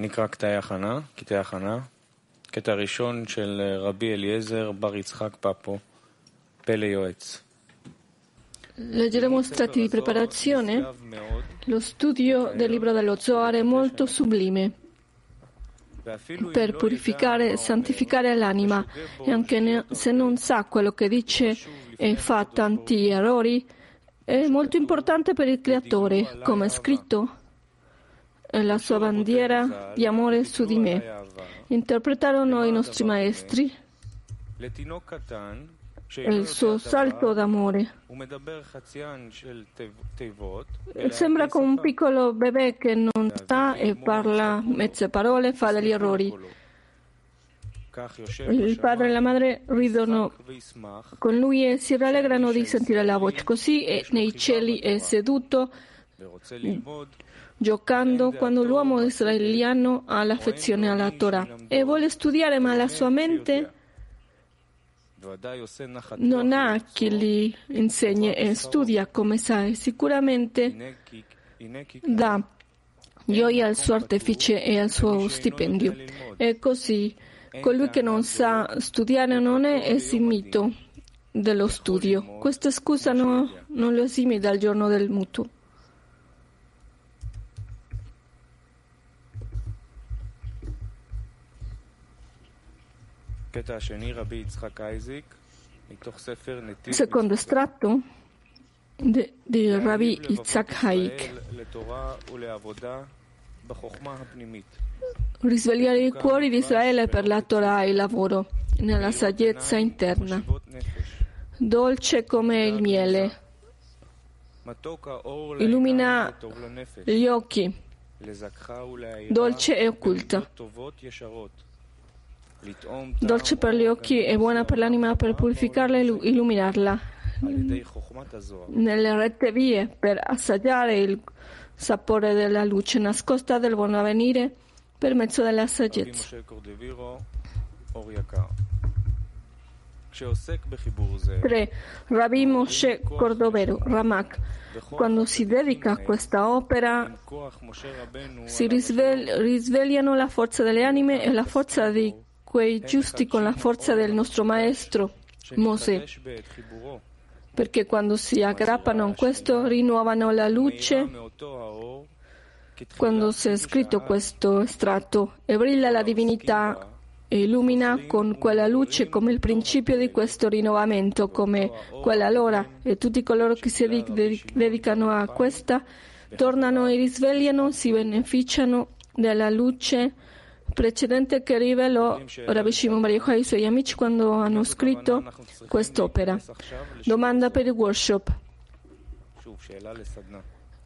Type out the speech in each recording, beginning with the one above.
נקרא קטעי הכנה, קטעי הכנה. קטע ראשון של רבי אליעזר בר יצחק פפו, פלא יועץ. Leggeremo stati di preparazione. Lo studio del libro dello Zohar è molto sublime per purificare e santificare l'anima. e anche se non sa quello che dice e fa tanti errori, è molto importante per il creatore, come è scritto. La sua bandiera di amore su di me. Interpretarono i nostri maestri il suo salto d'amore. Sembra come un piccolo bebè che non sa e parla mezze parole, fa degli errori. Il padre e la madre ridono con lui e si rallegrano di sentire la voce. Così nei cieli è seduto giocando quando l'uomo israeliano ha l'affezione alla Torah e vuole studiare, ma la sua mente non ha chi gli insegni e studia come sa e sicuramente dà gioia al suo artefice e al suo stipendio. E così. colui che non sa studiare non è esimito dello studio. Questa scusa no, non lo esime dal giorno del mutuo. Secondo estratto di, di Rabbi Yitzhak Haik. Risvegliare i cuori di Israele per la Torah e il lavoro, nella saggezza interna, dolce come il miele, illumina gli occhi, dolce e occulta dolce per gli occhi e buona per l'anima per purificarla e illuminarla nelle rette vie per assaggiare il sapore della luce nascosta del buon avvenire per mezzo della saggezza. 3. Rabbi Moshe Cordovero, Ramak. Quando si dedica a questa opera si risvegliano la forza delle anime e la forza di quei giusti con la forza del nostro maestro Mosè, perché quando si aggrappano a questo rinnovano la luce. Quando si è scritto questo estratto e brilla la divinità e illumina con quella luce come il principio di questo rinnovamento, come quella l'ora, e tutti coloro che si dedicano a questa tornano e risvegliano, si beneficiano della luce precedente che rivelò Rabbi Shimon Bar Yochai ai suoi amici quando hanno scritto quest'opera. Domanda per il workshop.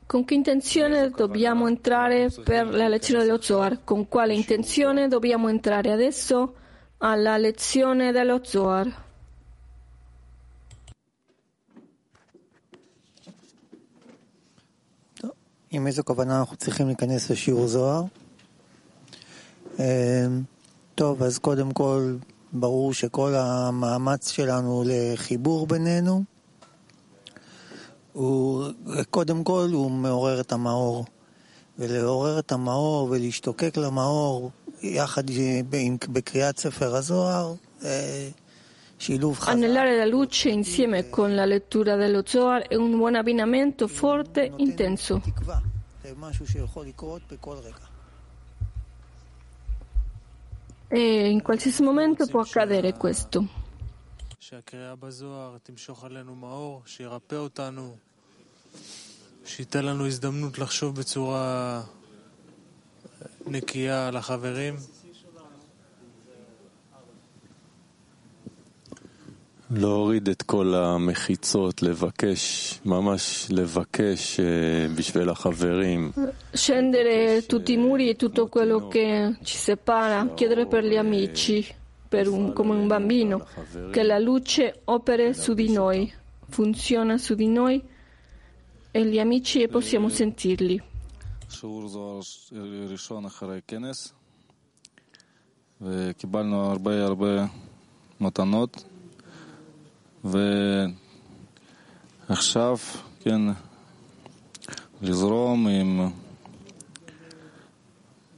Con che intenzione dobbiamo entrare per la lezione dello Zohar? Con quale intenzione dobbiamo entrare adesso alla lezione dello Zohar? עם איזו כוונה אנחנו צריכים להיכנס לשיעור זוהר? טוב, אז קודם כל, ברור שכל המאמץ שלנו לחיבור בינינו, הוא, קודם כל הוא מעורר את המאור. ולעורר את המאור ולהשתוקק למאור יחד בקריאת ספר הזוהר, חזק. Anellare la luce insieme con la lettura dello Zohar è un buon abbinamento forte, intenso. E in qualsiasi momento può accadere questo. שהקריאה בזוהר תמשוך עלינו מאור, שירפא אותנו, שייתן לנו הזדמנות לחשוב בצורה נקייה על החברים. להוריד את כל המחיצות, לבקש, ממש לבקש אה, בשביל החברים. Scendere tutti i muri e tutto quello che ci separa, chiedere per gli amici, per un- come un bambino, che la luce operi su di noi, funziona su di noi e gli amici possiamo sentirli. שיעור זוהר ראשון אחרי כנס, וקיבלנו הרבה הרבה מתנות, ועכשיו, כן, לזרום עם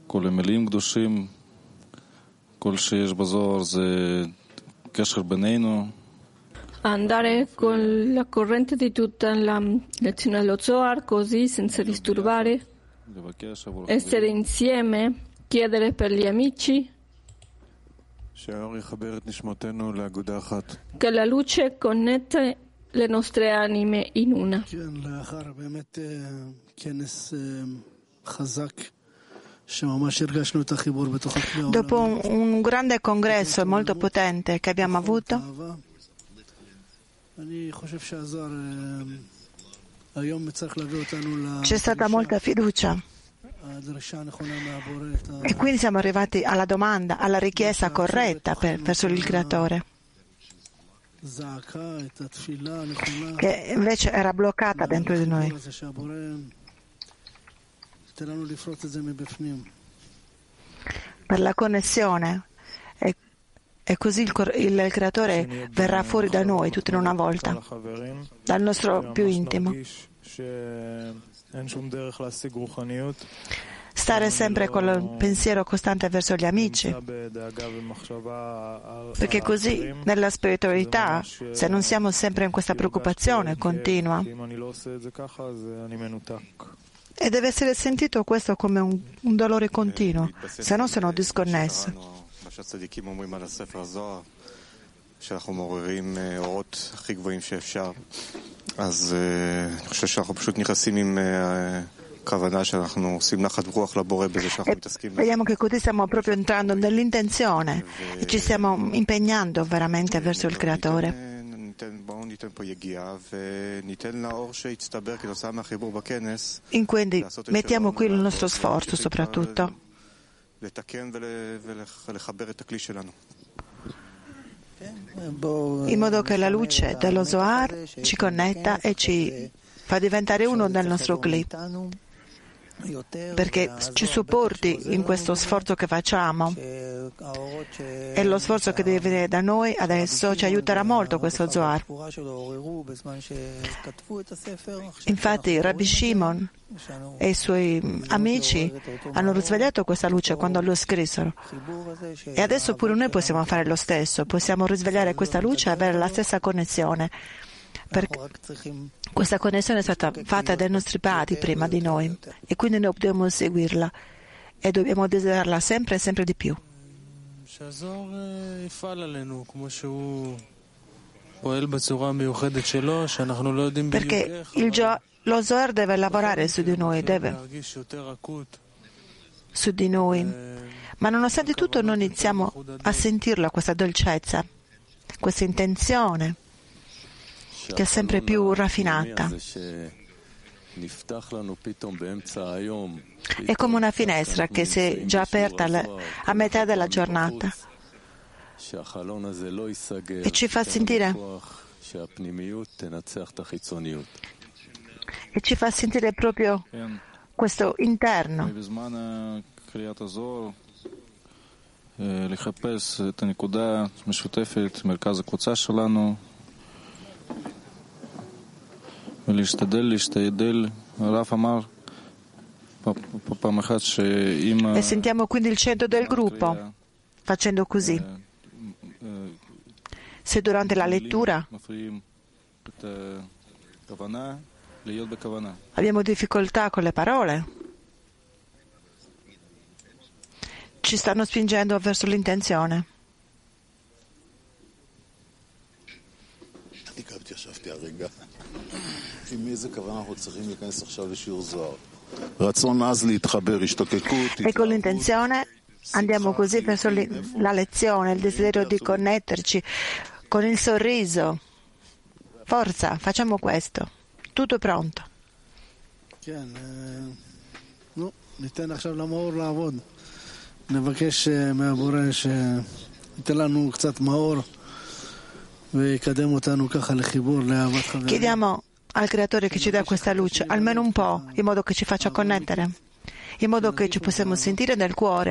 כל המילים קדושים, כל שיש בזוהר זה קשר בינינו, Andare con la corrente di tutta la lezione dello Zohar, così senza disturbare, לבקש עבור essere insieme, chiedere per gli amici, Che la luce connette le nostre anime in una. Dopo un grande congresso molto potente che abbiamo avuto, c'è stata molta fiducia. E quindi siamo arrivati alla domanda, alla richiesta corretta per, verso il creatore. Che invece era bloccata dentro di noi. Per la connessione. E, e così il, il, il, Creatore verrà fuori da noi tutti in una volta, dal nostro più intimo stare sempre con il pensiero costante verso gli amici, perché così nella spiritualità, se non siamo sempre in questa preoccupazione continua, e deve essere sentito questo come un, un dolore continuo, se no sono disconnesse. שקראנו, מה שהצדיקים אומרים על הספר הזוהר, שאנחנו מעוררים אה, אורות הכי גבוהים שאפשר. אז אה, אני חושב שאנחנו פשוט נכנסים עם אה, כוונה שאנחנו עושים נחת רוח לבורא בזה שאנחנו E מתעסקים בזה. vediamo che così stiamo proprio entrando nell'intenzione e ci stiamo impegnando veramente verso il creatore. ניתן- ניתן, בואו ניתן פה יגיעה וניתן לאור שהצטבר כתוצאה מהחיבור בכנס In quindi mettiamo qui il nostro sforzo soprattutto. לתקן ול- ולח- ולחבר את הכלי שלנו. in modo che la luce dello Zohar ci connetta e ci fa diventare uno nel nostro clip perché ci supporti in questo sforzo che facciamo e lo sforzo che deve venire da noi adesso ci aiuterà molto questo Zohar. Infatti Rabbi Shimon e i suoi amici hanno risvegliato questa luce quando lo scrissero e adesso pure noi possiamo fare lo stesso, possiamo risvegliare questa luce e avere la stessa connessione per... questa connessione è stata fatta dai nostri padri prima di noi e quindi noi dobbiamo seguirla e dobbiamo desiderarla sempre e sempre di più. Perché gio- lo Zohar deve lavorare su di noi, deve su di noi, ma nonostante tutto noi iniziamo a sentirla questa dolcezza, questa intenzione che è sempre più raffinata. נפתח לנו פתאום באמצע היום. È come una finestra che si è già aperta alla- a metà della giornata שהחלון הזה לא ייסגר. e ci fa sentire, כוח שהפנימיות תנצח את החיצוניות. e ci fa sentire proprio כן, questo interno. בזמן אה, קריאת הזוהר, אה, לחפש את הנקודה המשותפת, מרכז הקבוצה שלנו, e sentiamo quindi il centro del gruppo facendo così. Se durante la lettura abbiamo difficoltà con le parole, ci stanno spingendo verso l'intenzione. Ti הרגע. עם איזה כוונה אנחנו צריכים להיכנס עכשיו לשיעור זוהר? רצון עז להתחבר, השתוקקות. E con l'intenzione andiamo così verso li- la lezione, il desiderio di connetterci con il sorriso. Forza, facciamo questo. Tutto è pronto. כן, אה, נו, ניתן עכשיו למאור לעבוד. נבקש אה, מהבורא שייתן לנו קצת מאור ויקדם אותנו ככה לחיבור לאהבת חברים. al Creatore che ci dà questa luce, almeno un po', in modo che ci faccia connettere, in modo che ci possiamo sentire nel cuore